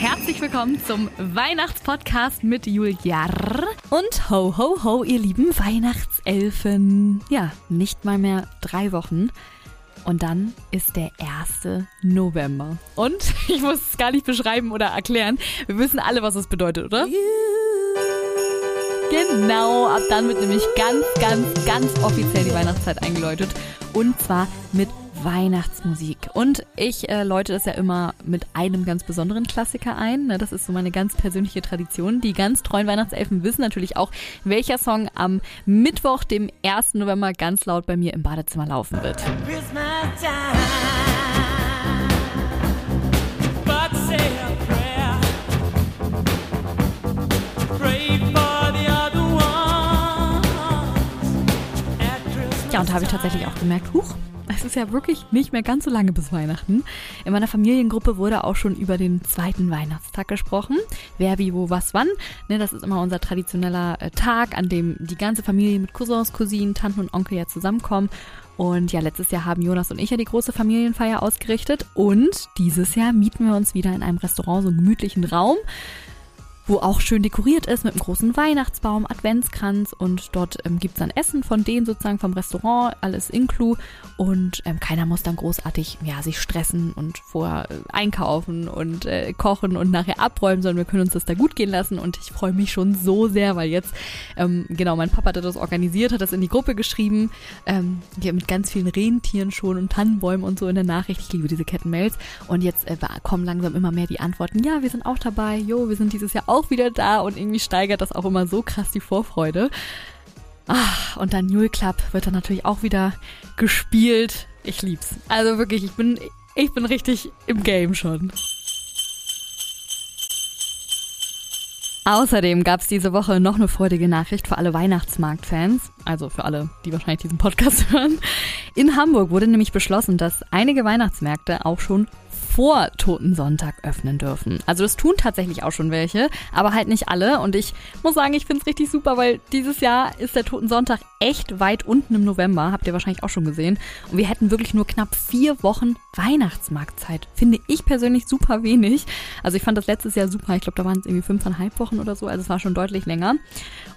herzlich willkommen zum Weihnachtspodcast mit Julia. Und ho, ho, ho, ihr lieben Weihnachtselfen. Ja, nicht mal mehr drei Wochen. Und dann ist der 1. November. Und ich muss es gar nicht beschreiben oder erklären. Wir wissen alle, was es bedeutet, oder? Genau, ab dann wird nämlich ganz, ganz, ganz offiziell die Weihnachtszeit eingeläutet. Und zwar mit Weihnachtsmusik. Und ich äh, läute das ja immer mit einem ganz besonderen Klassiker ein. Ne, das ist so meine ganz persönliche Tradition. Die ganz treuen Weihnachtselfen wissen natürlich auch, welcher Song am Mittwoch, dem 1. November, ganz laut bei mir im Badezimmer laufen wird. Ja, und da habe ich tatsächlich auch gemerkt, huch, es ist ja wirklich nicht mehr ganz so lange bis Weihnachten. In meiner Familiengruppe wurde auch schon über den zweiten Weihnachtstag gesprochen. Wer, wie, wo, was, wann. Ne, das ist immer unser traditioneller äh, Tag, an dem die ganze Familie mit Cousins, Cousinen, Tanten und Onkel ja zusammenkommen. Und ja, letztes Jahr haben Jonas und ich ja die große Familienfeier ausgerichtet. Und dieses Jahr mieten wir uns wieder in einem Restaurant so einen gemütlichen Raum wo auch schön dekoriert ist mit einem großen Weihnachtsbaum, Adventskranz und dort ähm, gibt es dann Essen von denen sozusagen vom Restaurant, alles inklu. Und ähm, keiner muss dann großartig ja, sich stressen und vorher äh, einkaufen und äh, kochen und nachher abräumen, sondern wir können uns das da gut gehen lassen. Und ich freue mich schon so sehr, weil jetzt, ähm, genau, mein Papa hat das organisiert, hat das in die Gruppe geschrieben, ähm, mit ganz vielen Rentieren schon und Tannenbäumen und so in der Nachricht, ich liebe diese Kettenmails. Und jetzt äh, kommen langsam immer mehr die Antworten, ja, wir sind auch dabei, jo, wir sind dieses Jahr auch auch wieder da und irgendwie steigert das auch immer so krass die Vorfreude. Ah, und dann Mule Club wird dann natürlich auch wieder gespielt. Ich lieb's. Also wirklich, ich bin, ich bin richtig im Game schon. Außerdem gab es diese Woche noch eine freudige Nachricht für alle Weihnachtsmarktfans, also für alle, die wahrscheinlich diesen Podcast hören. In Hamburg wurde nämlich beschlossen, dass einige Weihnachtsmärkte auch schon vor Totensonntag öffnen dürfen. Also das tun tatsächlich auch schon welche, aber halt nicht alle. Und ich muss sagen, ich finde es richtig super, weil dieses Jahr ist der Totensonntag echt weit unten im November. Habt ihr wahrscheinlich auch schon gesehen. Und wir hätten wirklich nur knapp vier Wochen Weihnachtsmarktzeit. Finde ich persönlich super wenig. Also ich fand das letztes Jahr super. Ich glaube, da waren es irgendwie fünfeinhalb Wochen oder so. Also es war schon deutlich länger.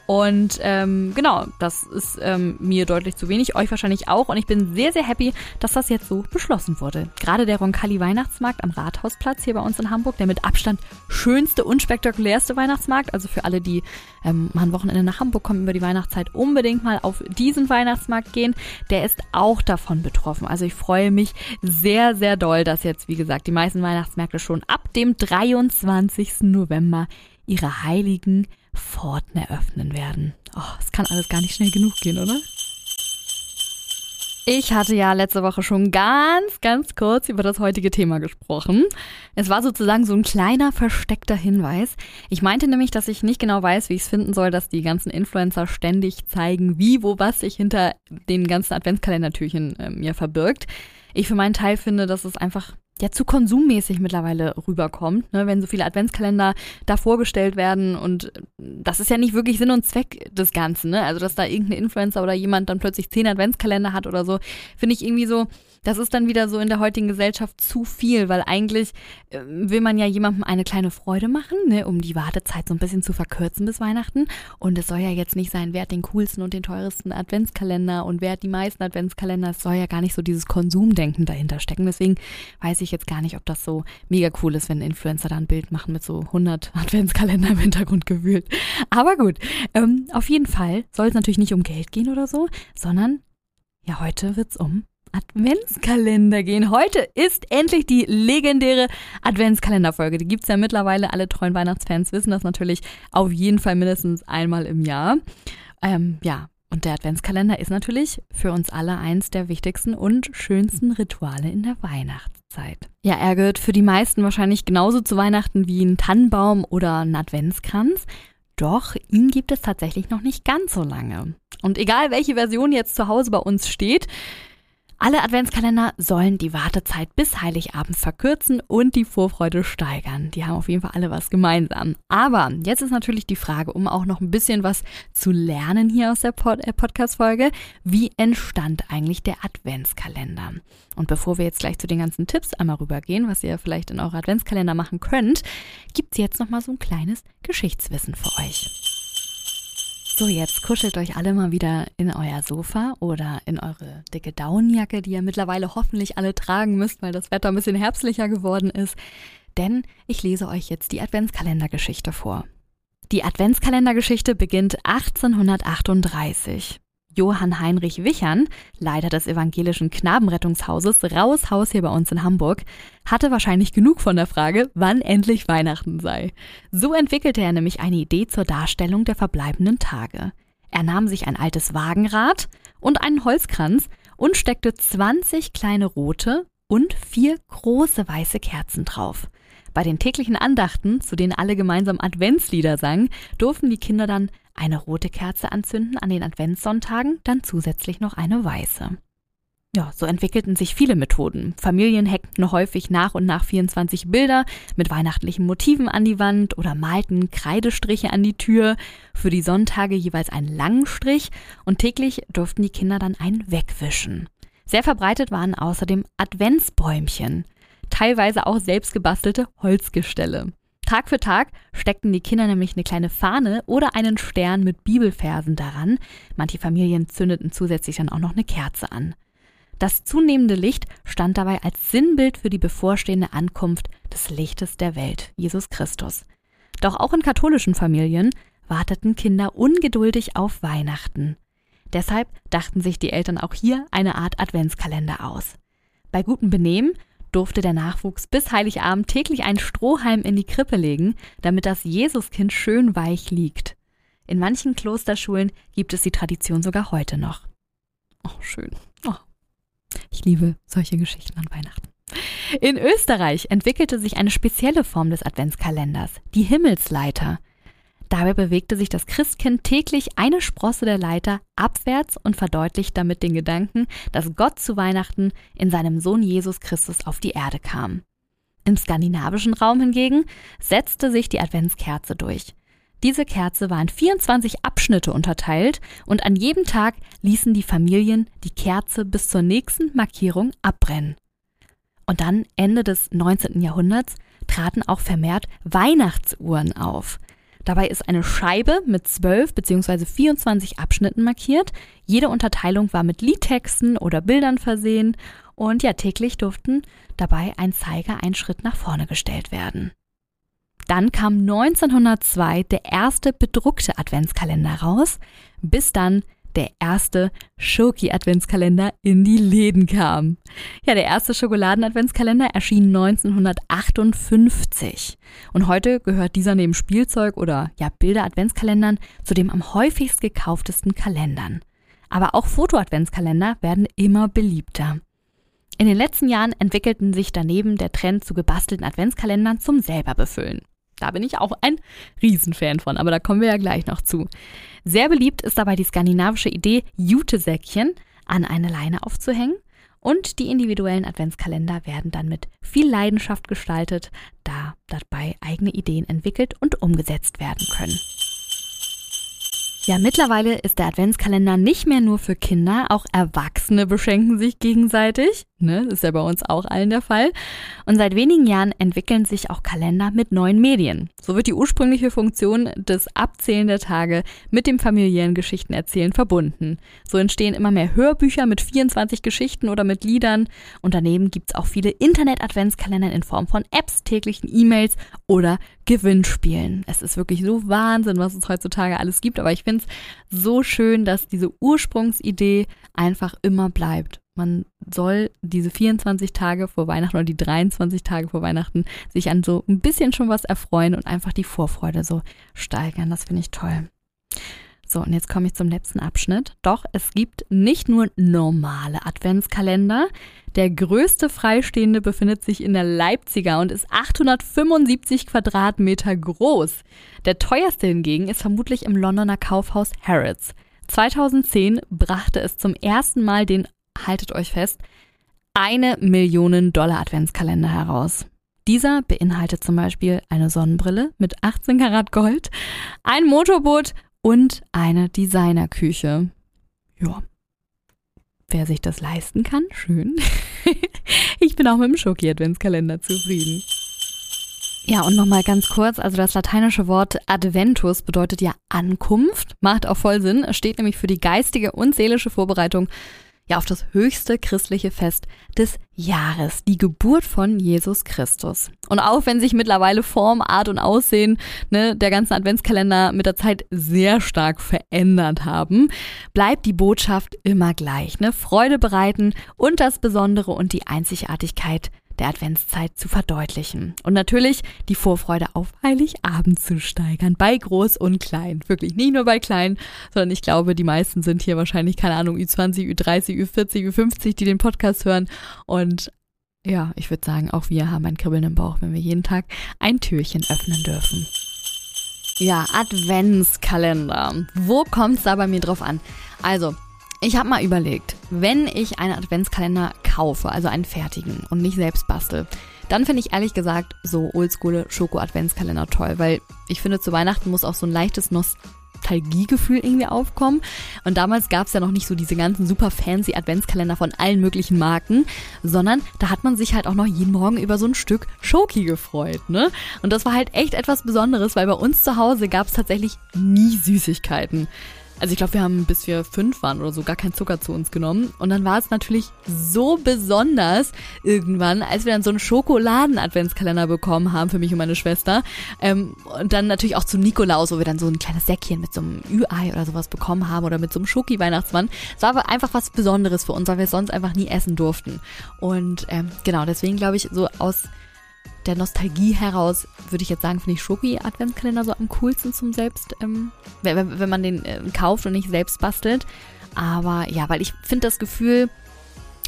Und ähm, genau, das ist ähm, mir deutlich zu wenig, euch wahrscheinlich auch. Und ich bin sehr, sehr happy, dass das jetzt so beschlossen wurde. Gerade der Roncalli Weihnachtsmarkt am Rathausplatz hier bei uns in Hamburg, der mit Abstand schönste und spektakulärste Weihnachtsmarkt. Also für alle, die ähm, mal ein Wochenende nach Hamburg kommen über die Weihnachtszeit, unbedingt mal auf diesen Weihnachtsmarkt gehen. Der ist auch davon betroffen. Also ich freue mich sehr, sehr doll, dass jetzt, wie gesagt, die meisten Weihnachtsmärkte schon ab dem 23. November ihre heiligen Pforten eröffnen werden. Oh, es kann alles gar nicht schnell genug gehen, oder? Ich hatte ja letzte Woche schon ganz, ganz kurz über das heutige Thema gesprochen. Es war sozusagen so ein kleiner versteckter Hinweis. Ich meinte nämlich, dass ich nicht genau weiß, wie ich es finden soll, dass die ganzen Influencer ständig zeigen, wie, wo, was sich hinter den ganzen Adventskalendertürchen äh, mir verbirgt. Ich für meinen Teil finde, dass es einfach ja zu konsummäßig mittlerweile rüberkommt, ne, wenn so viele Adventskalender da vorgestellt werden und das ist ja nicht wirklich Sinn und Zweck des Ganzen, ne? Also dass da irgendein Influencer oder jemand dann plötzlich zehn Adventskalender hat oder so, finde ich irgendwie so, das ist dann wieder so in der heutigen Gesellschaft zu viel, weil eigentlich äh, will man ja jemandem eine kleine Freude machen, ne, um die Wartezeit so ein bisschen zu verkürzen bis Weihnachten. Und es soll ja jetzt nicht sein, wer hat den coolsten und den teuersten Adventskalender und wer hat die meisten Adventskalender. Es soll ja gar nicht so dieses Konsumdenken dahinter stecken. Deswegen weiß ich jetzt gar nicht, ob das so mega cool ist, wenn Influencer da ein Bild machen mit so 100 Adventskalender im Hintergrund gewühlt. Aber gut, ähm, auf jeden Fall soll es natürlich nicht um Geld gehen oder so, sondern ja, heute wird's um Adventskalender gehen. Heute ist endlich die legendäre Adventskalenderfolge. Die gibt's ja mittlerweile. Alle treuen Weihnachtsfans wissen das natürlich auf jeden Fall mindestens einmal im Jahr. Ähm, ja, und der Adventskalender ist natürlich für uns alle eins der wichtigsten und schönsten Rituale in der Weihnachtszeit. Ja, er gehört für die meisten wahrscheinlich genauso zu Weihnachten wie ein Tannenbaum oder ein Adventskranz. Doch ihn gibt es tatsächlich noch nicht ganz so lange. Und egal welche Version jetzt zu Hause bei uns steht, Alle Adventskalender sollen die Wartezeit bis Heiligabend verkürzen und die Vorfreude steigern. Die haben auf jeden Fall alle was gemeinsam. Aber jetzt ist natürlich die Frage, um auch noch ein bisschen was zu lernen hier aus der Pod äh, Podcast-Folge, wie entstand eigentlich der Adventskalender? Und bevor wir jetzt gleich zu den ganzen Tipps einmal rübergehen, was ihr vielleicht in eurer Adventskalender machen könnt, gibt es jetzt noch mal so ein kleines Geschichtswissen für euch. So, jetzt kuschelt euch alle mal wieder in euer Sofa oder in eure dicke Daunenjacke, die ihr mittlerweile hoffentlich alle tragen müsst, weil das Wetter ein bisschen herbstlicher geworden ist. Denn ich lese euch jetzt die Adventskalendergeschichte vor. Die Adventskalendergeschichte beginnt 1838. Johann Heinrich Wichern, Leiter des evangelischen Knabenrettungshauses Raushaus hier bei uns in Hamburg, hatte wahrscheinlich genug von der Frage, wann endlich Weihnachten sei. So entwickelte er nämlich eine Idee zur Darstellung der verbleibenden Tage. Er nahm sich ein altes Wagenrad und einen Holzkranz und steckte 20 kleine rote und vier große weiße Kerzen drauf. Bei den täglichen Andachten, zu denen alle gemeinsam Adventslieder sangen, durften die Kinder dann eine rote Kerze anzünden an den Adventssonntagen, dann zusätzlich noch eine weiße. Ja, so entwickelten sich viele Methoden. Familien hackten häufig nach und nach 24 Bilder mit weihnachtlichen Motiven an die Wand oder malten Kreidestriche an die Tür, für die Sonntage jeweils einen langen Strich und täglich durften die Kinder dann einen wegwischen. Sehr verbreitet waren außerdem Adventsbäumchen, teilweise auch selbstgebastelte Holzgestelle. Tag für Tag steckten die Kinder nämlich eine kleine Fahne oder einen Stern mit Bibelversen daran. Manche Familien zündeten zusätzlich dann auch noch eine Kerze an. Das zunehmende Licht stand dabei als Sinnbild für die bevorstehende Ankunft des Lichtes der Welt, Jesus Christus. Doch auch in katholischen Familien warteten Kinder ungeduldig auf Weihnachten. Deshalb dachten sich die Eltern auch hier eine Art Adventskalender aus. Bei gutem Benehmen durfte der Nachwuchs bis Heiligabend täglich einen Strohhalm in die Krippe legen, damit das Jesuskind schön weich liegt. In manchen Klosterschulen gibt es die Tradition sogar heute noch. Oh, schön. Oh. Ich liebe solche Geschichten an Weihnachten. In Österreich entwickelte sich eine spezielle Form des Adventskalenders, die Himmelsleiter. Dabei bewegte sich das Christkind täglich eine Sprosse der Leiter abwärts und verdeutlicht damit den Gedanken, dass Gott zu Weihnachten in seinem Sohn Jesus Christus auf die Erde kam. Im skandinavischen Raum hingegen setzte sich die Adventskerze durch. Diese Kerze war in 24 Abschnitte unterteilt und an jedem Tag ließen die Familien die Kerze bis zur nächsten Markierung abbrennen. Und dann, Ende des 19. Jahrhunderts, traten auch vermehrt Weihnachtsuhren auf. Dabei ist eine Scheibe mit 12 bzw. 24 Abschnitten markiert. Jede Unterteilung war mit Liedtexten oder Bildern versehen und ja, täglich durften dabei ein Zeiger einen Schritt nach vorne gestellt werden. Dann kam 1902 der erste bedruckte Adventskalender raus, bis dann der erste Schoki-Adventskalender in die Läden kam. Ja, der erste Schokoladen-Adventskalender erschien 1958. Und heute gehört dieser neben Spielzeug oder ja, Bilder-Adventskalendern zu den am häufigst gekauftesten Kalendern. Aber auch Foto-Adventskalender werden immer beliebter. In den letzten Jahren entwickelten sich daneben der Trend zu gebastelten Adventskalendern zum selber befüllen. Da bin ich auch ein Riesenfan von, aber da kommen wir ja gleich noch zu. Sehr beliebt ist dabei die skandinavische Idee, Jutesäckchen an eine Leine aufzuhängen. Und die individuellen Adventskalender werden dann mit viel Leidenschaft gestaltet, da dabei eigene Ideen entwickelt und umgesetzt werden können. Ja, mittlerweile ist der Adventskalender nicht mehr nur für Kinder, auch Erwachsene beschenken sich gegenseitig. Ne? Das ist ja bei uns auch allen der Fall. Und seit wenigen Jahren entwickeln sich auch Kalender mit neuen Medien. So wird die ursprüngliche Funktion des Abzählen der Tage mit dem familiären Geschichtenerzählen verbunden. So entstehen immer mehr Hörbücher mit 24 Geschichten oder mit Liedern. Und daneben gibt es auch viele Internet-Adventskalender in Form von Apps, täglichen E-Mails oder Gewinnspielen. Es ist wirklich so Wahnsinn, was es heutzutage alles gibt. Aber ich finde es so schön, dass diese Ursprungsidee einfach immer bleibt man soll diese 24 Tage vor Weihnachten oder die 23 Tage vor Weihnachten sich an so ein bisschen schon was erfreuen und einfach die Vorfreude so steigern. Das finde ich toll. So, und jetzt komme ich zum letzten Abschnitt. Doch es gibt nicht nur normale Adventskalender. Der größte freistehende befindet sich in der Leipziger und ist 875 Quadratmeter groß. Der teuerste hingegen ist vermutlich im Londoner Kaufhaus Harrods. 2010 brachte es zum ersten Mal den haltet euch fest, eine Millionen Dollar Adventskalender heraus. Dieser beinhaltet zum Beispiel eine Sonnenbrille mit 18 Karat Gold, ein Motorboot und eine Designerküche. Ja. Wer sich das leisten kann, schön. ich bin auch mit dem Schoki-Adventskalender zufrieden. Ja, und nochmal ganz kurz, also das lateinische Wort Adventus bedeutet ja Ankunft, macht auch voll Sinn. Steht nämlich für die geistige und seelische Vorbereitung ja auf das höchste christliche Fest des Jahres, die Geburt von Jesus Christus. Und auch wenn sich mittlerweile Form, Art und Aussehen ne, der ganzen Adventskalender mit der Zeit sehr stark verändert haben, bleibt die Botschaft immer gleich. Ne? Freude bereiten und das Besondere und die Einzigartigkeit der Adventszeit zu verdeutlichen. Und natürlich die Vorfreude auf Heiligabend zu steigern, bei groß und klein. Wirklich nicht nur bei klein, sondern ich glaube, die meisten sind hier wahrscheinlich, keine Ahnung, Ü20, Ü30, Ü40, Ü50, die den Podcast hören. Und ja, ich würde sagen, auch wir haben ein Kribbeln im Bauch, wenn wir jeden Tag ein Türchen öffnen dürfen. Ja, Adventskalender. Wo kommt es da bei mir drauf an? Also, ich habe mal überlegt, wenn ich einen Adventskalender kaufe, also einen fertigen und nicht selbst bastel, dann finde ich ehrlich gesagt so oldschool Schoko-Adventskalender toll, weil ich finde, zu Weihnachten muss auch so ein leichtes Nostalgiegefühl irgendwie aufkommen. Und damals gab es ja noch nicht so diese ganzen super fancy Adventskalender von allen möglichen Marken, sondern da hat man sich halt auch noch jeden Morgen über so ein Stück Schoki gefreut, ne? Und das war halt echt etwas Besonderes, weil bei uns zu Hause gab es tatsächlich nie Süßigkeiten. Also ich glaube, wir haben, bis wir fünf waren oder so, gar keinen Zucker zu uns genommen. Und dann war es natürlich so besonders irgendwann, als wir dann so einen Schokoladen-Adventskalender bekommen haben für mich und meine Schwester. Ähm, und dann natürlich auch zu Nikolaus, wo wir dann so ein kleines Säckchen mit so einem Ü-Ei oder sowas bekommen haben oder mit so einem Schoki-Weihnachtsmann. Es war aber einfach was Besonderes für uns, weil wir es sonst einfach nie essen durften. Und ähm, genau, deswegen glaube ich, so aus der Nostalgie heraus würde ich jetzt sagen, finde ich Schoki-Adventskalender so am coolsten zum Selbst, ähm, wenn, wenn man den äh, kauft und nicht selbst bastelt. Aber ja, weil ich finde das Gefühl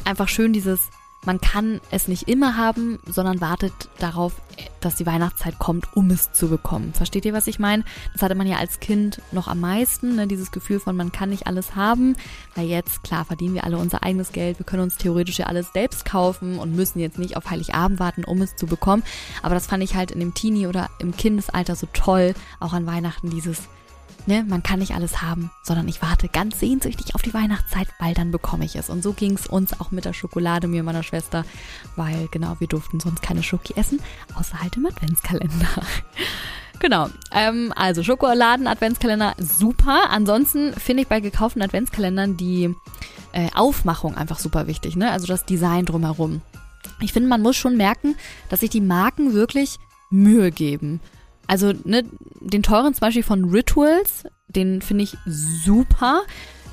einfach schön, dieses man kann es nicht immer haben, sondern wartet darauf, dass die Weihnachtszeit kommt, um es zu bekommen. Versteht ihr, was ich meine? Das hatte man ja als Kind noch am meisten, ne? dieses Gefühl von, man kann nicht alles haben. Weil jetzt, klar, verdienen wir alle unser eigenes Geld. Wir können uns theoretisch ja alles selbst kaufen und müssen jetzt nicht auf Heiligabend warten, um es zu bekommen. Aber das fand ich halt in dem Teenie- oder im Kindesalter so toll, auch an Weihnachten, dieses ne, man kann nicht alles haben, sondern ich warte ganz sehnsüchtig auf die Weihnachtszeit, weil dann bekomme ich es. Und so ging es uns auch mit der Schokolade, mir und meiner Schwester, weil genau, wir durften sonst keine Schoki essen, außer halt im Adventskalender. Genau. Ähm, also Schokoladen-Adventskalender, super. Ansonsten finde ich bei gekauften Adventskalendern die äh, Aufmachung einfach super wichtig, ne? Also das Design drumherum. Ich finde, man muss schon merken, dass sich die Marken wirklich Mühe geben. Also ne, den teuren zum Beispiel von Rituals, den finde ich super.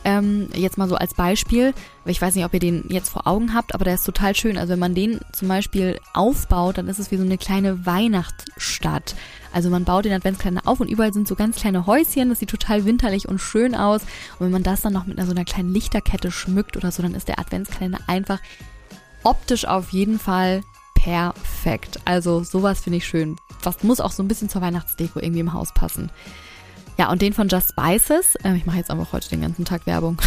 Ähm, jetzt mal so als Beispiel, ich weiß nicht, ob ihr den jetzt vor Augen habt, aber der ist total schön. Also wenn man den zum Beispiel aufbaut, dann ist es wie so eine kleine Weihnachtsstadt. Also man baut den Adventskalender auf und überall sind so ganz kleine Häuschen, das sieht total winterlich und schön aus. Und wenn man das dann noch mit einer, so einer kleinen Lichterkette schmückt oder so, dann ist der Adventskalender einfach optisch auf jeden Fall perfekt. Also sowas finde ich schön. Was muss auch so ein bisschen zur Weihnachtsdeko irgendwie im Haus passen. Ja, und den von Just Spices, äh, ich mache jetzt einfach heute den ganzen Tag Werbung.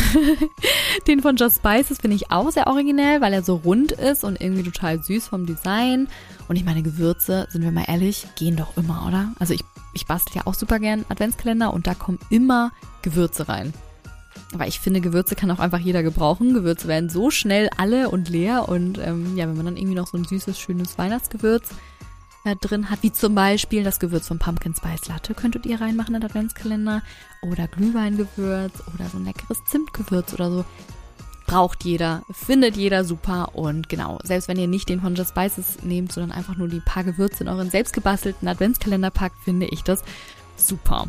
den von Just Spices finde ich auch sehr originell, weil er so rund ist und irgendwie total süß vom Design. Und ich meine, Gewürze, sind wir mal ehrlich, gehen doch immer, oder? Also ich, ich bastel ja auch super gern Adventskalender und da kommen immer Gewürze rein. Aber ich finde, Gewürze kann auch einfach jeder gebrauchen. Gewürze werden so schnell alle und leer. Und ähm, ja, wenn man dann irgendwie noch so ein süßes, schönes Weihnachtsgewürz äh, drin hat, wie zum Beispiel das Gewürz von Pumpkin Spice Latte, könntet ihr reinmachen in den Adventskalender. Oder Glühweingewürz oder so ein leckeres Zimtgewürz oder so. Braucht jeder, findet jeder super und genau, selbst wenn ihr nicht den von Just Spices nehmt, sondern einfach nur die paar Gewürze in euren selbstgebastelten Adventskalender packt, finde ich das super.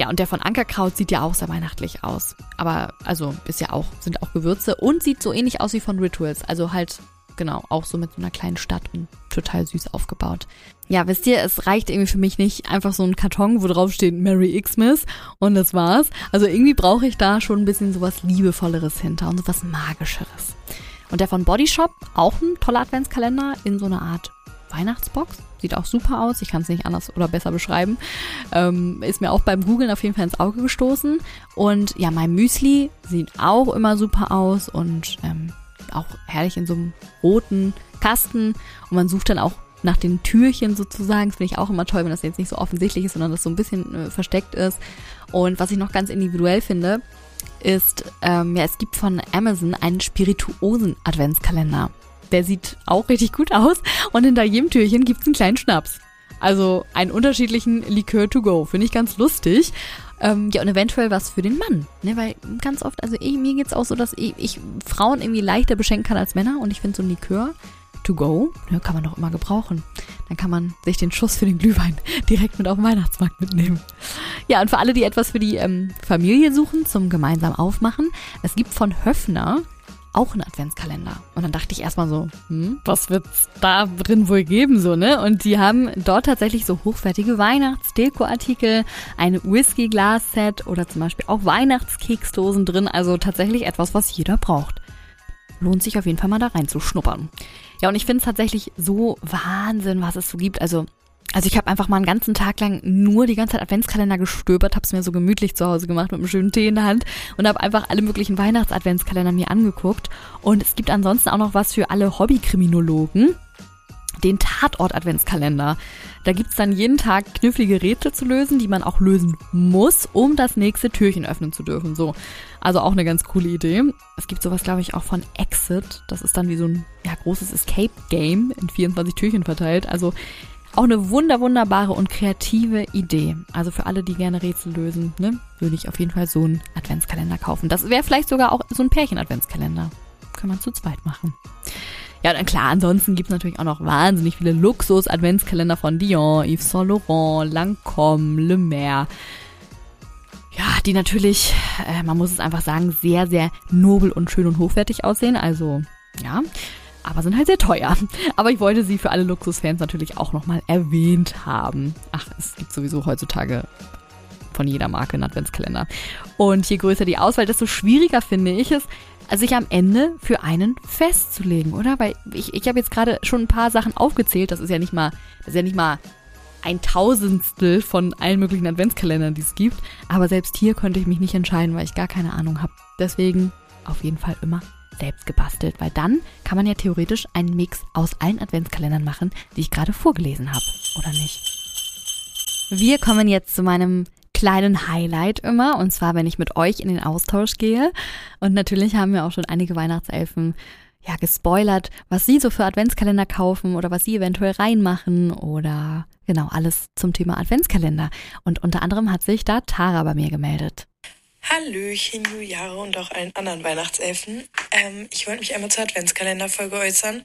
Ja, und der von Ankerkraut sieht ja auch sehr weihnachtlich aus. Aber, also, ist ja auch, sind auch Gewürze und sieht so ähnlich aus wie von Rituals. Also halt, genau, auch so mit so einer kleinen Stadt und total süß aufgebaut. Ja, wisst ihr, es reicht irgendwie für mich nicht einfach so ein Karton, wo drauf steht Merry Xmas und das war's. Also irgendwie brauche ich da schon ein bisschen sowas Liebevolleres hinter und sowas Magischeres. Und der von Body Shop, auch ein toller Adventskalender in so einer Art Weihnachtsbox. Sieht auch super aus. Ich kann es nicht anders oder besser beschreiben. Ähm, ist mir auch beim Googlen auf jeden Fall ins Auge gestoßen. Und ja, mein Müsli sieht auch immer super aus. Und ähm, auch herrlich in so einem roten Kasten und man sucht dann auch nach den Türchen sozusagen. Das finde ich auch immer toll, wenn das jetzt nicht so offensichtlich ist, sondern das so ein bisschen äh, versteckt ist. Und was ich noch ganz individuell finde, ist, ähm, ja, es gibt von Amazon einen spirituosen Adventskalender. Der sieht auch richtig gut aus und hinter jedem Türchen gibt es einen kleinen Schnaps. Also einen unterschiedlichen Likör to go. Finde ich ganz lustig. Ähm, ja, und eventuell was für den Mann. Ne? Weil ganz oft, also ich, mir geht's auch so, dass ich, ich Frauen irgendwie leichter beschenken kann als Männer. Und ich finde so ein Likör to go, ne, kann man doch immer gebrauchen. Dann kann man sich den Schuss für den Glühwein direkt mit auf den Weihnachtsmarkt mitnehmen. Ja, und für alle, die etwas für die ähm, Familie suchen, zum gemeinsam aufmachen, es gibt von Höfner auch einen Adventskalender. Und dann dachte ich erstmal so, hm, was wird's da drin wohl geben, so, ne? Und die haben dort tatsächlich so hochwertige Weihnachtsdekoartikel, eine Whisky-Glas-Set oder zum Beispiel auch Weihnachtskeksdosen drin. Also tatsächlich etwas, was jeder braucht. Lohnt sich auf jeden Fall mal da reinzuschnuppern. Ja, und ich finde es tatsächlich so Wahnsinn, was es so gibt. Also also ich habe einfach mal einen ganzen Tag lang nur die ganze Zeit Adventskalender gestöbert, habe es mir so gemütlich zu Hause gemacht mit einem schönen Tee in der Hand und habe einfach alle möglichen Weihnachts-Adventskalender mir angeguckt. Und es gibt ansonsten auch noch was für alle Hobbykriminologen, den Tatort-Adventskalender. Da gibt's dann jeden Tag knifflige Rätsel zu lösen, die man auch lösen muss, um das nächste Türchen öffnen zu dürfen. So, also auch eine ganz coole Idee. Es gibt sowas, glaube ich, auch von Exit. Das ist dann wie so ein ja, großes Escape-Game in 24 Türchen verteilt. Also auch eine wunder, wunderbare und kreative Idee. Also für alle, die gerne Rätsel lösen, ne, würde ich auf jeden Fall so einen Adventskalender kaufen. Das wäre vielleicht sogar auch so ein Pärchen-Adventskalender. Kann man zu zweit machen. Ja, dann klar, ansonsten gibt es natürlich auch noch wahnsinnig viele Luxus-Adventskalender von Dion, Yves Saint Laurent, Lancôme, Le Maire. Ja, die natürlich, äh, man muss es einfach sagen, sehr, sehr nobel und schön und hochwertig aussehen. Also, ja aber sind halt sehr teuer. Aber ich wollte sie für alle Luxusfans natürlich auch nochmal erwähnt haben. Ach, es gibt sowieso heutzutage von jeder Marke einen Adventskalender. Und je größer die Auswahl, desto schwieriger finde ich es, sich am Ende für einen festzulegen, oder? Weil ich, ich habe jetzt gerade schon ein paar Sachen aufgezählt. Das ist ja nicht mal, das ist ja nicht mal ein Tausendstel von allen möglichen Adventskalendern, die es gibt. Aber selbst hier konnte ich mich nicht entscheiden, weil ich gar keine Ahnung habe. Deswegen auf jeden Fall immer selbst gebastelt, weil dann kann man ja theoretisch einen Mix aus allen Adventskalendern machen, die ich gerade vorgelesen habe, oder nicht? Wir kommen jetzt zu meinem kleinen Highlight immer, und zwar, wenn ich mit euch in den Austausch gehe. Und natürlich haben wir auch schon einige Weihnachtselfen ja gespoilert, was sie so für Adventskalender kaufen oder was sie eventuell reinmachen oder genau alles zum Thema Adventskalender. Und unter anderem hat sich da Tara bei mir gemeldet. Hallöchen, Juliare und auch allen anderen Weihnachtselfen. Ähm, ich wollte mich einmal zur Adventskalenderfolge äußern.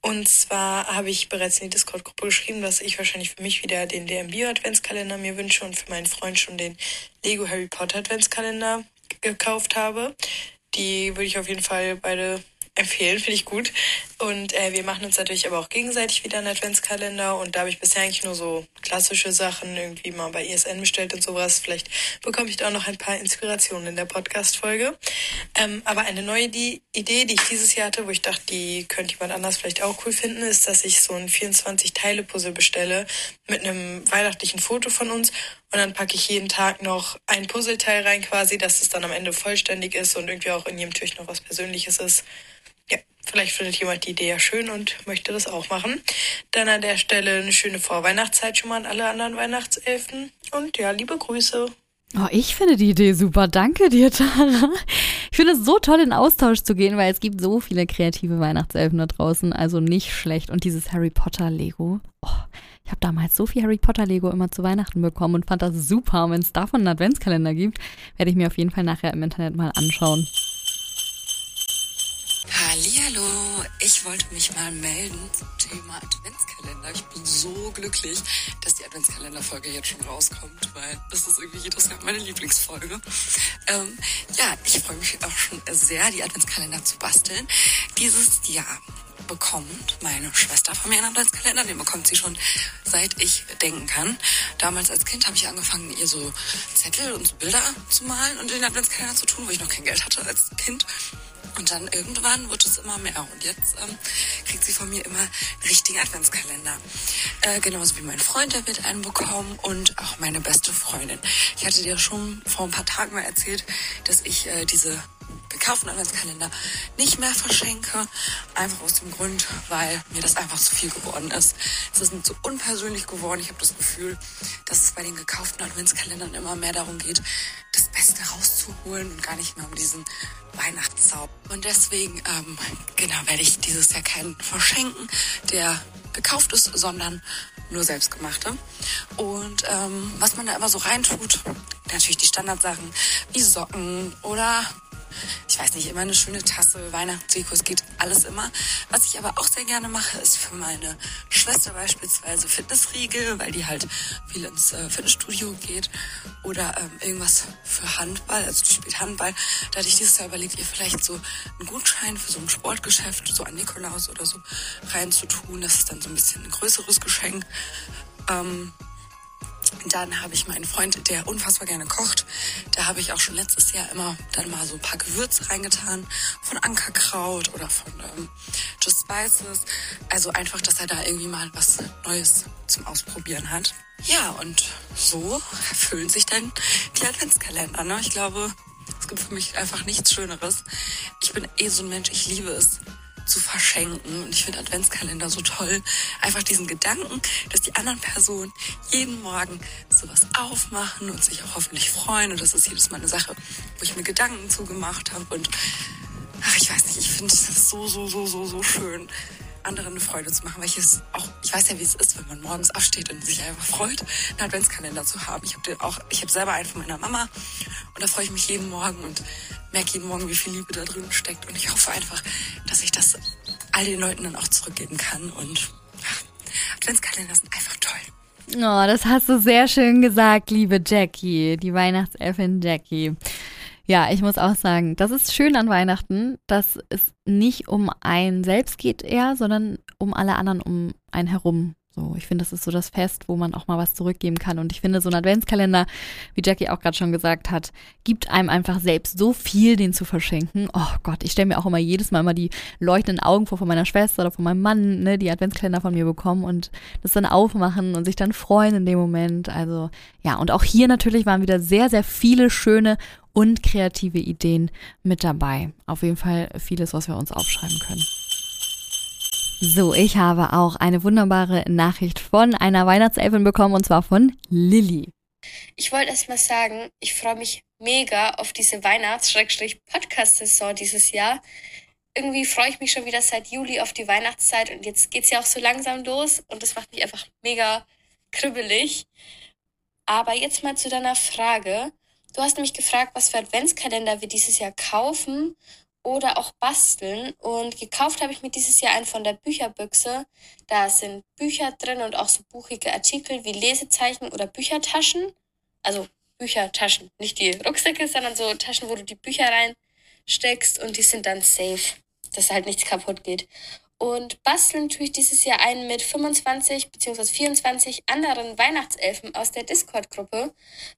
Und zwar habe ich bereits in die Discord-Gruppe geschrieben, dass ich wahrscheinlich für mich wieder den DMB-Adventskalender mir wünsche und für meinen Freund schon den Lego Harry Potter Adventskalender gekauft habe. Die würde ich auf jeden Fall beide empfehlen, finde ich gut. Und äh, wir machen uns natürlich aber auch gegenseitig wieder einen Adventskalender. Und da habe ich bisher eigentlich nur so klassische Sachen irgendwie mal bei ESN bestellt und sowas. Vielleicht bekomme ich da auch noch ein paar Inspirationen in der Podcast-Folge. Ähm, aber eine neue Idee, die ich dieses Jahr hatte, wo ich dachte, die könnte jemand anders vielleicht auch cool finden, ist, dass ich so ein 24-Teile-Puzzle bestelle mit einem weihnachtlichen Foto von uns. Und dann packe ich jeden Tag noch ein Puzzleteil rein quasi, dass es dann am Ende vollständig ist und irgendwie auch in jedem Türchen noch was Persönliches ist. Vielleicht findet jemand die Idee ja schön und möchte das auch machen. Dann an der Stelle eine schöne Vorweihnachtszeit schon mal an alle anderen Weihnachtselfen. Und ja, liebe Grüße. Oh, ich finde die Idee super. Danke dir, Tara. Ich finde es so toll, in Austausch zu gehen, weil es gibt so viele kreative Weihnachtselfen da draußen. Also nicht schlecht. Und dieses Harry Potter Lego. Oh, ich habe damals so viel Harry Potter Lego immer zu Weihnachten bekommen und fand das super. Und wenn es davon einen Adventskalender gibt, werde ich mir auf jeden Fall nachher im Internet mal anschauen. Hallo, ich wollte mich mal melden zum Thema Adventskalender. Ich bin so glücklich, dass die Adventskalenderfolge jetzt schon rauskommt, weil das ist irgendwie jedes Jahr meine Lieblingsfolge. Ähm, ja, ich freue mich auch schon sehr, die Adventskalender zu basteln. Dieses Jahr bekommt meine Schwester von mir einen Adventskalender. Den bekommt sie schon seit ich denken kann. Damals als Kind habe ich angefangen, ihr so Zettel und so Bilder zu malen und den Adventskalender zu tun, wo ich noch kein Geld hatte als Kind. Und dann irgendwann wird es immer mehr. Und jetzt ähm, kriegt sie von mir immer einen richtigen Adventskalender. Äh, genauso wie mein Freund, der wird einen bekommen und auch meine beste Freundin. Ich hatte dir schon vor ein paar Tagen mal erzählt, dass ich äh, diese gekauften Adventskalender nicht mehr verschenke. Einfach aus dem Grund, weil mir das einfach zu viel geworden ist. Es ist so unpersönlich geworden. Ich habe das Gefühl, dass es bei den gekauften Adventskalendern immer mehr darum geht, das Beste rauszuholen und gar nicht mehr um diesen Weihnachtszauber. Und deswegen, ähm, genau, werde ich dieses Jahr keinen verschenken, der gekauft ist, sondern nur selbstgemachte. Und ähm, was man da immer so reintut, natürlich die Standardsachen wie Socken oder ich weiß nicht, immer eine schöne Tasse, Weihnachtsdeko, es geht alles immer. Was ich aber auch sehr gerne mache, ist für meine Schwester beispielsweise Fitnessriegel, weil die halt viel ins äh, Fitnessstudio geht. Oder ähm, irgendwas für Handball, also die spielt Handball. Da hatte ich dieses Jahr überlegt, ihr vielleicht so einen Gutschein für so ein Sportgeschäft, so an Nikolaus oder so reinzutun. Das ist dann so ein bisschen ein größeres Geschenk. Ähm, dann habe ich meinen Freund, der unfassbar gerne kocht. Da habe ich auch schon letztes Jahr immer dann mal so ein paar Gewürze reingetan. Von Ankerkraut oder von ähm, Just Spices. Also einfach, dass er da irgendwie mal was Neues zum Ausprobieren hat. Ja, und so erfüllen sich dann die Adventskalender. Ne? Ich glaube, es gibt für mich einfach nichts Schöneres. Ich bin eh so ein Mensch, ich liebe es, zu verschenken. Und ich finde Adventskalender so toll. Einfach diesen Gedanken, dass die anderen Personen jeden Morgen sowas aufmachen und sich auch hoffentlich freuen. Und das ist jedes Mal eine Sache, wo ich mir Gedanken zugemacht habe. Und ach, ich weiß nicht, ich finde es so, so, so, so, so schön, anderen eine Freude zu machen, welches auch, ich weiß ja, wie es ist, wenn man morgens aufsteht und sich einfach freut, einen Adventskalender zu haben. Ich habe auch, ich habe selber einen von meiner Mama und da freue ich mich jeden Morgen und merke jeden Morgen, wie viel Liebe da drin steckt und ich hoffe einfach, dass ich das all den Leuten dann auch zurückgeben kann und ja, Adventskalender sind einfach toll. Oh, das hast du sehr schön gesagt, liebe Jackie, die Weihnachtselfin Jackie. Ja, ich muss auch sagen, das ist schön an Weihnachten, dass es nicht um einen selbst geht eher, sondern um alle anderen um einen herum. So, ich finde, das ist so das Fest, wo man auch mal was zurückgeben kann. Und ich finde, so ein Adventskalender, wie Jackie auch gerade schon gesagt hat, gibt einem einfach selbst so viel, den zu verschenken. Oh Gott, ich stelle mir auch immer jedes Mal immer die leuchtenden Augen vor von meiner Schwester oder von meinem Mann, ne, die Adventskalender von mir bekommen und das dann aufmachen und sich dann freuen in dem Moment. Also ja, und auch hier natürlich waren wieder sehr, sehr viele schöne und kreative Ideen mit dabei. Auf jeden Fall vieles, was wir uns aufschreiben können. So, ich habe auch eine wunderbare Nachricht von einer Weihnachtselfin bekommen und zwar von Lilly. Ich wollte erst mal sagen, ich freue mich mega auf diese Weihnachts-Podcast-Saison dieses Jahr. Irgendwie freue ich mich schon wieder seit Juli auf die Weihnachtszeit und jetzt geht es ja auch so langsam los und das macht mich einfach mega kribbelig. Aber jetzt mal zu deiner Frage. Du hast nämlich gefragt, was für Adventskalender wir dieses Jahr kaufen oder auch basteln. Und gekauft habe ich mir dieses Jahr einen von der Bücherbüchse. Da sind Bücher drin und auch so buchige Artikel wie Lesezeichen oder Büchertaschen. Also Büchertaschen, nicht die Rucksäcke, sondern so Taschen, wo du die Bücher reinsteckst und die sind dann safe, dass halt nichts kaputt geht. Und basteln tue ich dieses Jahr einen mit 25 bzw. 24 anderen Weihnachtselfen aus der Discord-Gruppe,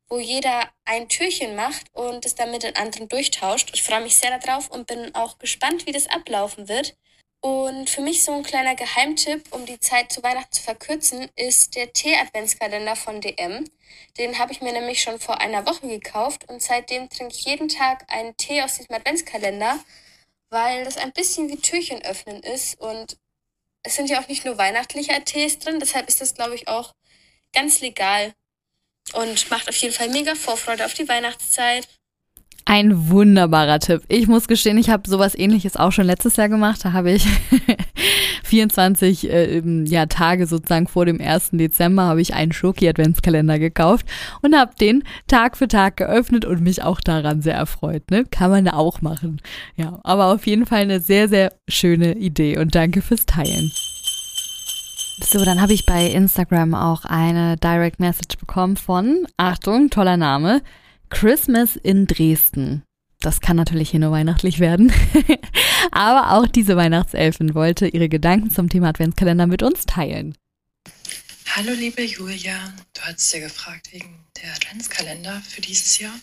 wo jeder ein Türchen macht und es dann mit den anderen durchtauscht. Ich freue mich sehr darauf und bin auch gespannt, wie das ablaufen wird. Und für mich so ein kleiner Geheimtipp, um die Zeit zu Weihnachten zu verkürzen, ist der Tee-Adventskalender von DM. Den habe ich mir nämlich schon vor einer Woche gekauft und seitdem trinke ich jeden Tag einen Tee aus diesem Adventskalender weil das ein bisschen wie Türchen öffnen ist und es sind ja auch nicht nur weihnachtliche Tees drin, deshalb ist das, glaube ich, auch ganz legal und macht auf jeden Fall mega Vorfreude auf die Weihnachtszeit. Ein wunderbarer Tipp. Ich muss gestehen, ich habe sowas ähnliches auch schon letztes Jahr gemacht. Da habe ich 24 äh, ja, Tage sozusagen vor dem 1. Dezember habe ich einen Schoki-Adventskalender gekauft und habe den Tag für Tag geöffnet und mich auch daran sehr erfreut. Ne? Kann man auch machen. Ja, aber auf jeden Fall eine sehr, sehr schöne Idee und danke fürs Teilen. So, dann habe ich bei Instagram auch eine Direct Message bekommen von, Achtung, toller Name, Christmas in Dresden. Das kann natürlich hier nur weihnachtlich werden. Aber auch diese Weihnachtselfin wollte ihre Gedanken zum Thema Adventskalender mit uns teilen. Hallo liebe Julia, du hast ja gefragt wegen der Adventskalender für dieses Jahr.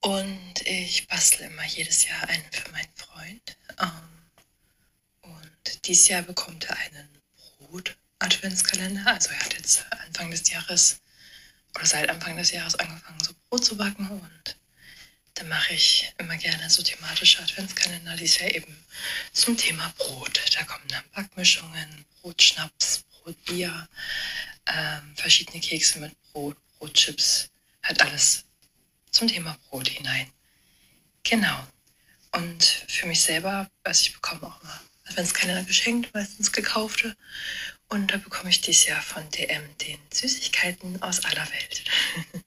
Und ich bastle immer jedes Jahr einen für meinen Freund. Ähm, und dieses Jahr bekommt er einen Brot-Adventskalender. Also er hat jetzt Anfang des Jahres oder seit Anfang des Jahres angefangen, so Brot zu backen und dann mache ich immer gerne so thematische Adventskalender, die ist ja eben zum Thema Brot. Da kommen dann Backmischungen, Brotschnaps, Brotbier, ähm, verschiedene Kekse mit Brot, Brotchips, halt alles zum Thema Brot hinein. Genau. Und für mich selber, also ich bekomme auch mal Adventskalender geschenkt, meistens gekaufte. Und da bekomme ich dieses Jahr von DM den Süßigkeiten aus aller Welt.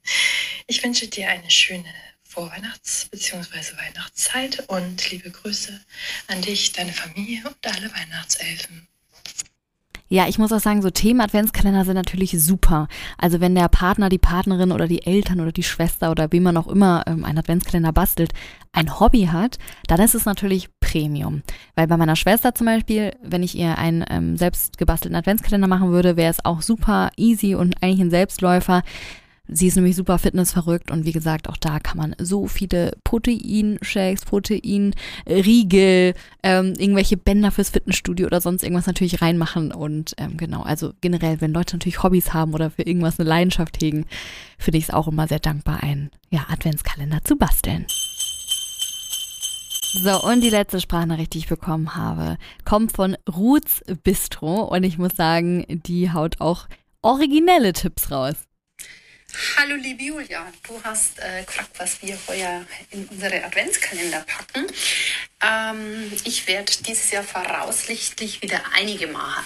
Ich wünsche dir eine schöne Vorweihnachts- bzw. Weihnachtszeit und liebe Grüße an dich, deine Familie und alle Weihnachtselfen. Ja, ich muss auch sagen, so Themen-Adventskalender sind natürlich super. Also wenn der Partner, die Partnerin oder die Eltern oder die Schwester oder wie man auch immer ähm, einen Adventskalender bastelt, ein Hobby hat, dann ist es natürlich Premium. Weil bei meiner Schwester zum Beispiel, wenn ich ihr einen ähm, selbst gebastelten Adventskalender machen würde, wäre es auch super easy und eigentlich ein Selbstläufer. Sie ist nämlich super fitnessverrückt und wie gesagt, auch da kann man so viele Proteinshakes, Proteinriegel, ähm, irgendwelche Bänder fürs Fitnessstudio oder sonst irgendwas natürlich reinmachen. Und ähm, genau, also generell, wenn Leute natürlich Hobbys haben oder für irgendwas eine Leidenschaft hegen, finde ich es auch immer sehr dankbar, einen ja, Adventskalender zu basteln. So, und die letzte Sprachnachricht, die ich bekommen habe, kommt von Roots Bistro und ich muss sagen, die haut auch originelle Tipps raus. Hallo liebe Julia, du hast äh, gefragt, was wir heuer in unsere Adventskalender packen. Ähm, ich werde dieses Jahr voraussichtlich wieder einige machen.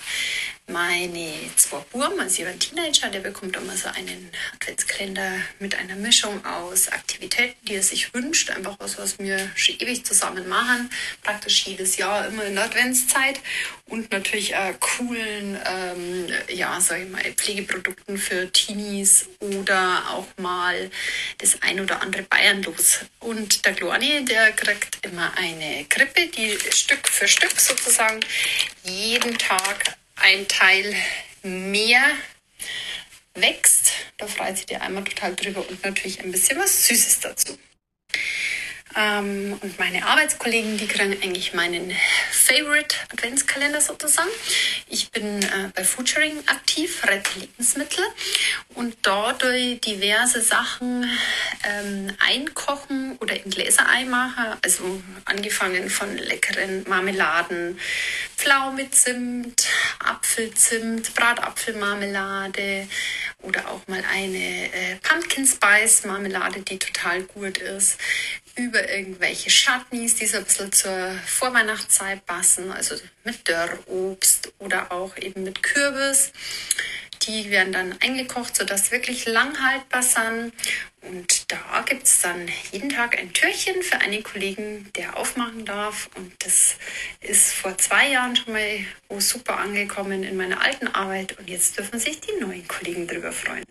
Meine zwei Buben, also ihre Teenager, der bekommt immer so einen Adventskalender mit einer Mischung aus Aktivitäten, die er sich wünscht. Einfach was, was wir schon ewig zusammen machen. Praktisch jedes Jahr immer in der Adventszeit. Und natürlich äh, coolen, ähm, ja, sag ich mal, Pflegeprodukten für Teenies oder auch mal das ein oder andere Bayernlos. Und der Glorni, der kriegt immer eine Krippe, die Stück für Stück sozusagen jeden Tag ein Teil mehr wächst. Da freut sich der einmal total drüber und natürlich ein bisschen was Süßes dazu. Ähm, und meine Arbeitskollegen, die kriegen eigentlich meinen Favorite Adventskalender sozusagen. Ich bin äh, bei Foodsharing aktiv, rette Lebensmittel und dort durch diverse Sachen ähm, einkochen oder in Gläser einmachen. Also angefangen von leckeren Marmeladen, Pflaume Zimt, Apfelzimt, Bratapfelmarmelade oder auch mal eine äh, Pumpkin Spice Marmelade, die total gut ist über irgendwelche Chutneys, die so ein bisschen zur Vorweihnachtszeit passen, also mit Dörrobst oder auch eben mit Kürbis. Die werden dann eingekocht, sodass wirklich lang haltbar sind. Und da gibt es dann jeden Tag ein Türchen für einen Kollegen, der aufmachen darf. Und das ist vor zwei Jahren schon mal super angekommen in meiner alten Arbeit. Und jetzt dürfen sich die neuen Kollegen darüber freuen.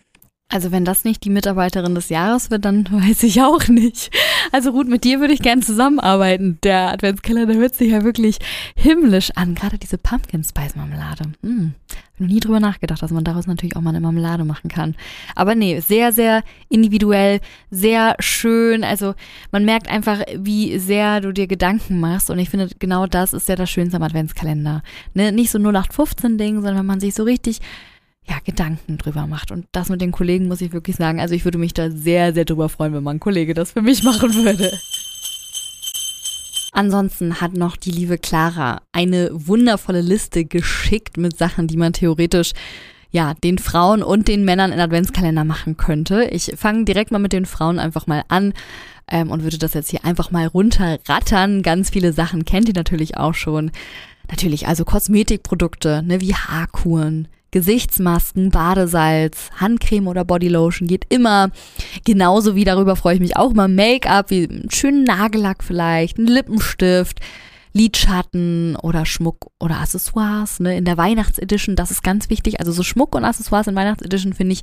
Also wenn das nicht die Mitarbeiterin des Jahres wird, dann weiß ich auch nicht. Also Ruth, mit dir würde ich gerne zusammenarbeiten. Der Adventskalender hört sich ja wirklich himmlisch an. Gerade diese Pumpkin Spice Marmelade. Hm. Hab noch nie drüber nachgedacht, dass man daraus natürlich auch mal eine Marmelade machen kann. Aber nee, sehr, sehr individuell, sehr schön. Also man merkt einfach, wie sehr du dir Gedanken machst. Und ich finde, genau das ist ja das Schönste am Adventskalender. Ne? Nicht so 0815-Ding, sondern wenn man sich so richtig ja, Gedanken drüber macht. Und das mit den Kollegen muss ich wirklich sagen. Also ich würde mich da sehr, sehr drüber freuen, wenn mein Kollege das für mich machen würde. Ansonsten hat noch die liebe Clara eine wundervolle Liste geschickt mit Sachen, die man theoretisch ja, den Frauen und den Männern in Adventskalender machen könnte. Ich fange direkt mal mit den Frauen einfach mal an ähm, und würde das jetzt hier einfach mal runterrattern. Ganz viele Sachen kennt ihr natürlich auch schon. Natürlich also Kosmetikprodukte, ne, wie Haarkuren, Gesichtsmasken, Badesalz, Handcreme oder Bodylotion geht immer. Genauso wie darüber freue ich mich auch immer Make-up, wie einen schönen Nagellack vielleicht, einen Lippenstift, Lidschatten oder Schmuck oder Accessoires. Ne? In der Weihnachtsedition, das ist ganz wichtig. Also so Schmuck und Accessoires in Weihnachtsedition finde ich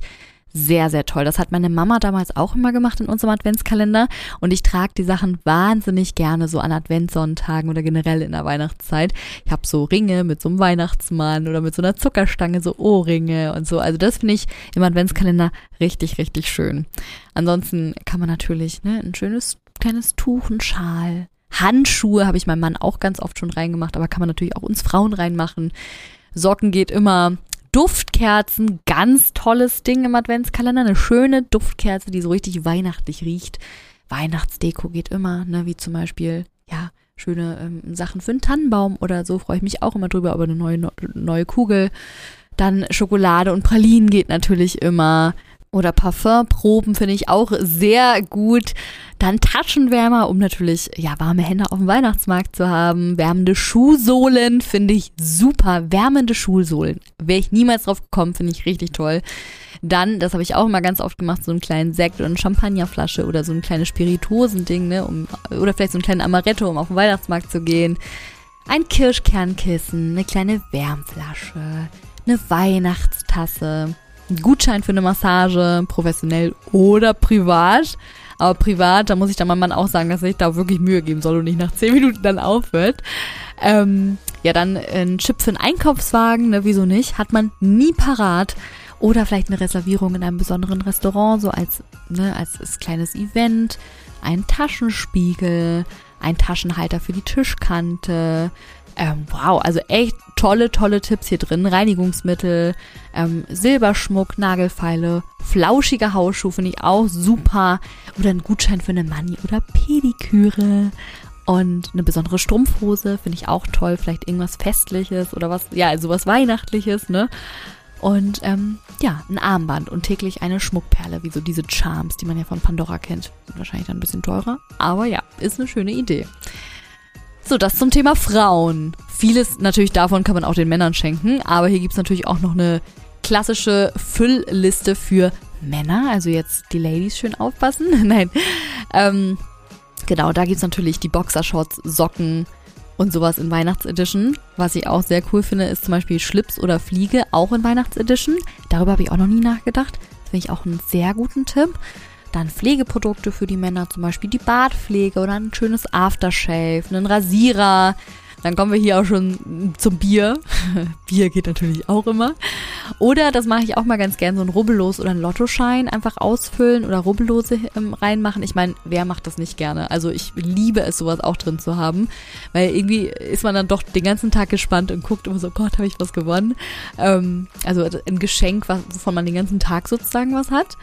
sehr, sehr toll. Das hat meine Mama damals auch immer gemacht in unserem Adventskalender. Und ich trage die Sachen wahnsinnig gerne so an Adventssonntagen oder generell in der Weihnachtszeit. Ich habe so Ringe mit so einem Weihnachtsmann oder mit so einer Zuckerstange, so Ohrringe und so. Also das finde ich im Adventskalender richtig, richtig schön. Ansonsten kann man natürlich ne, ein schönes kleines Tuch, ein Schal, Handschuhe habe ich meinem Mann auch ganz oft schon reingemacht, aber kann man natürlich auch uns Frauen reinmachen. Socken geht immer. Duftkerzen, ganz tolles Ding im Adventskalender. Eine schöne Duftkerze, die so richtig weihnachtlich riecht. Weihnachtsdeko geht immer, ne, wie zum Beispiel, ja, schöne ähm, Sachen für einen Tannenbaum oder so, freue ich mich auch immer drüber, aber eine neue, neue Kugel. Dann Schokolade und Pralinen geht natürlich immer. Oder Parfumproben finde ich auch sehr gut. Dann Taschenwärmer, um natürlich ja warme Hände auf dem Weihnachtsmarkt zu haben. Wärmende Schuhsohlen finde ich super. Wärmende Schuhsohlen. Wäre ich niemals drauf gekommen, finde ich richtig toll. Dann, das habe ich auch immer ganz oft gemacht, so einen kleinen Sekt oder eine Champagnerflasche oder so ein kleines Spiritosending, ne, um, oder vielleicht so ein kleines Amaretto, um auf den Weihnachtsmarkt zu gehen. Ein Kirschkernkissen, eine kleine Wärmflasche, eine Weihnachtstasse Gutschein für eine Massage, professionell oder privat. Aber privat, da muss ich dann meinem Mann auch sagen, dass ich da wirklich Mühe geben soll und nicht nach zehn Minuten dann aufhört. Ähm, ja, dann ein Chip für einen Einkaufswagen, ne, wieso nicht? Hat man nie parat. Oder vielleicht eine Reservierung in einem besonderen Restaurant, so als, ne, als, als kleines Event. Ein Taschenspiegel, ein Taschenhalter für die Tischkante, ähm, wow, also echt tolle, tolle Tipps hier drin. Reinigungsmittel, ähm, Silberschmuck, Nagelfeile, flauschige Hausschuhe finde ich auch super. Oder ein Gutschein für eine Mani oder Pediküre. Und eine besondere Strumpfhose finde ich auch toll. Vielleicht irgendwas Festliches oder was, ja, also was Weihnachtliches, ne? Und ähm, ja, ein Armband und täglich eine Schmuckperle, wie so diese Charms, die man ja von Pandora kennt. Wahrscheinlich dann ein bisschen teurer. Aber ja, ist eine schöne Idee. So, das zum Thema Frauen. Vieles natürlich davon kann man auch den Männern schenken, aber hier gibt es natürlich auch noch eine klassische Füllliste für Männer. Also jetzt die Ladies schön aufpassen. Nein. Ähm, genau, da gibt es natürlich die Boxershorts, Socken und sowas in Weihnachtsedition. Was ich auch sehr cool finde, ist zum Beispiel Schlips oder Fliege, auch in Weihnachtsedition. Darüber habe ich auch noch nie nachgedacht. Das finde ich auch einen sehr guten Tipp. Dann Pflegeprodukte für die Männer, zum Beispiel die Bartpflege oder ein schönes Aftershave, einen Rasierer, dann kommen wir hier auch schon zum Bier. Bier geht natürlich auch immer. Oder, das mache ich auch mal ganz gern, so ein Rubbellos oder ein Lottoschein einfach ausfüllen oder Rubbellose ähm, reinmachen. Ich meine, wer macht das nicht gerne? Also ich liebe es, sowas auch drin zu haben, weil irgendwie ist man dann doch den ganzen Tag gespannt und guckt immer so, Gott, habe ich was gewonnen? Ähm, also ein Geschenk, wovon man den ganzen Tag sozusagen was hat.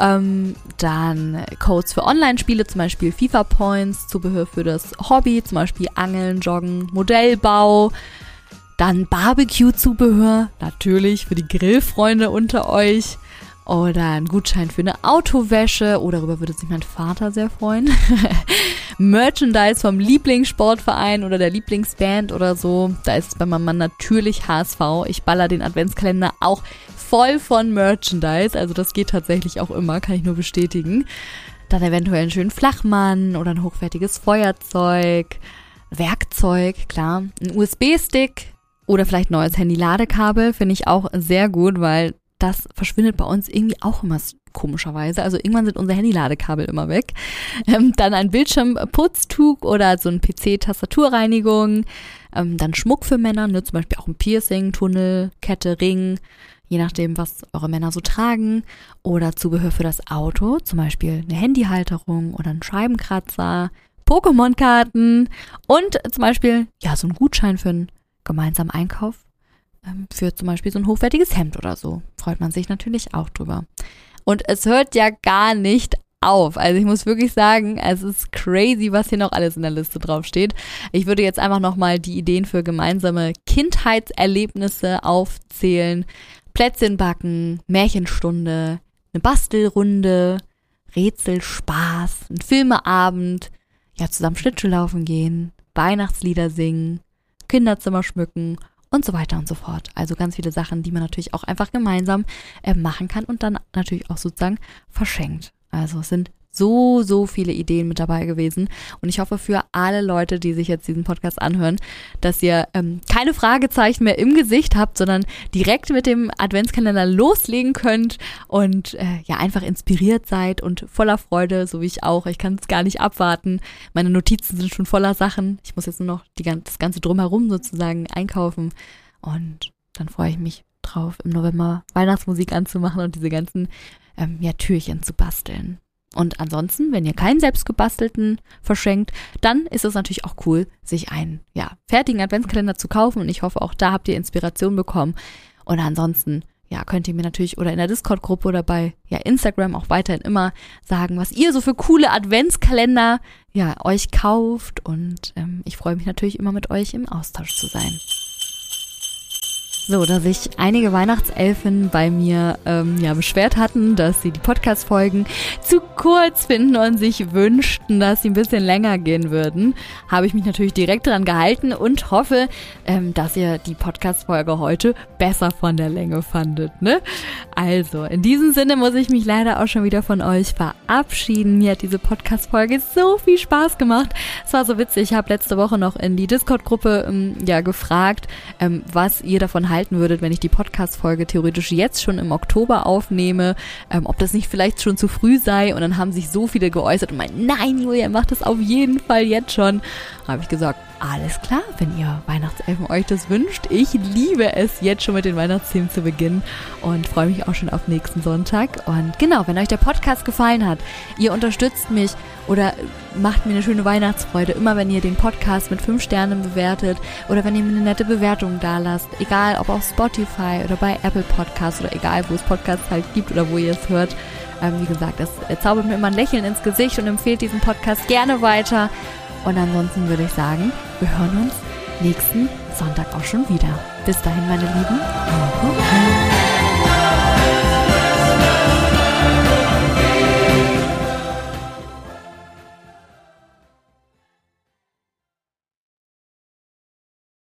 Ähm, dann Codes für Online-Spiele, zum Beispiel FIFA Points, Zubehör für das Hobby, zum Beispiel Angeln, Joggen, Modellbau. Dann Barbecue-Zubehör, natürlich für die Grillfreunde unter euch. Oder ein Gutschein für eine Autowäsche. Oh, darüber würde sich mein Vater sehr freuen. Merchandise vom Lieblingssportverein oder der Lieblingsband oder so. Da ist es bei meinem Mann natürlich HSV. Ich baller den Adventskalender auch voll von Merchandise. Also das geht tatsächlich auch immer, kann ich nur bestätigen. Dann eventuell einen schönen Flachmann oder ein hochwertiges Feuerzeug. Werkzeug, klar. Ein USB-Stick oder vielleicht neues Handy-Ladekabel finde ich auch sehr gut, weil das verschwindet bei uns irgendwie auch immer komischerweise. Also irgendwann sind unsere Handy-Ladekabel immer weg. Ähm, dann ein Bildschirmputztuch oder so ein PC-Tastaturreinigung. Ähm, dann Schmuck für Männer, ne? zum Beispiel auch ein Piercing, Tunnel, Kette, Ring, je nachdem, was eure Männer so tragen. Oder Zubehör für das Auto, zum Beispiel eine Handyhalterung oder ein Scheibenkratzer, Pokémon-Karten und zum Beispiel, ja, so ein Gutschein für einen gemeinsamen Einkauf. Ähm, für zum Beispiel so ein hochwertiges Hemd oder so. Freut man sich natürlich auch drüber. Und es hört ja gar nicht auf. Also ich muss wirklich sagen, es ist crazy, was hier noch alles in der Liste draufsteht. Ich würde jetzt einfach nochmal die Ideen für gemeinsame Kindheitserlebnisse aufzählen. Plätzchen backen, Märchenstunde, eine Bastelrunde, Rätselspaß, ein Filmeabend, ja, zusammen Schlittschuh laufen gehen, Weihnachtslieder singen, Kinderzimmer schmücken und so weiter und so fort. Also ganz viele Sachen, die man natürlich auch einfach gemeinsam äh, machen kann und dann natürlich auch sozusagen verschenkt. Also es sind so, so viele Ideen mit dabei gewesen. Und ich hoffe für alle Leute, die sich jetzt diesen Podcast anhören, dass ihr ähm, keine Fragezeichen mehr im Gesicht habt, sondern direkt mit dem Adventskalender loslegen könnt und äh, ja einfach inspiriert seid und voller Freude, so wie ich auch. Ich kann es gar nicht abwarten. Meine Notizen sind schon voller Sachen. Ich muss jetzt nur noch die, das Ganze drumherum sozusagen einkaufen. Und dann freue ich mich drauf, im November Weihnachtsmusik anzumachen und diese ganzen ähm, ja, Türchen zu basteln. Und ansonsten, wenn ihr keinen selbstgebastelten verschenkt, dann ist es natürlich auch cool, sich einen ja, fertigen Adventskalender zu kaufen. Und ich hoffe, auch da habt ihr Inspiration bekommen. Und ansonsten, ja, könnt ihr mir natürlich oder in der Discord-Gruppe oder bei ja, Instagram auch weiterhin immer sagen, was ihr so für coole Adventskalender ja, euch kauft. Und ähm, ich freue mich natürlich immer mit euch im Austausch zu sein. So, da sich einige Weihnachtselfen bei mir ähm, ja beschwert hatten, dass sie die Podcast-Folgen zu kurz finden und sich wünschten, dass sie ein bisschen länger gehen würden, habe ich mich natürlich direkt dran gehalten und hoffe, ähm, dass ihr die Podcast-Folge heute besser von der Länge fandet. Ne? Also, in diesem Sinne muss ich mich leider auch schon wieder von euch verabschieden. Mir hat diese Podcast-Folge so viel Spaß gemacht. Es war so witzig. Ich habe letzte Woche noch in die Discord-Gruppe ähm, ja gefragt, ähm, was ihr davon haltet halten würdet, wenn ich die Podcast-Folge theoretisch jetzt schon im Oktober aufnehme, ähm, ob das nicht vielleicht schon zu früh sei. Und dann haben sich so viele geäußert und meinen, nein, Julia, mach das auf jeden Fall jetzt schon. Habe ich gesagt, alles klar, wenn ihr Weihnachtselfen euch das wünscht. Ich liebe es, jetzt schon mit den Weihnachtsthemen zu beginnen und freue mich auch schon auf nächsten Sonntag. Und genau, wenn euch der Podcast gefallen hat, ihr unterstützt mich oder macht mir eine schöne Weihnachtsfreude, immer wenn ihr den Podcast mit fünf Sternen bewertet oder wenn ihr mir eine nette Bewertung da lasst, egal ob auf Spotify oder bei Apple Podcasts oder egal, wo es Podcasts halt gibt oder wo ihr es hört. Ähm, wie gesagt, das zaubert mir immer ein Lächeln ins Gesicht und empfehlt diesen Podcast gerne weiter. Und ansonsten würde ich sagen, wir hören uns nächsten Sonntag auch schon wieder. Bis dahin, meine Lieben.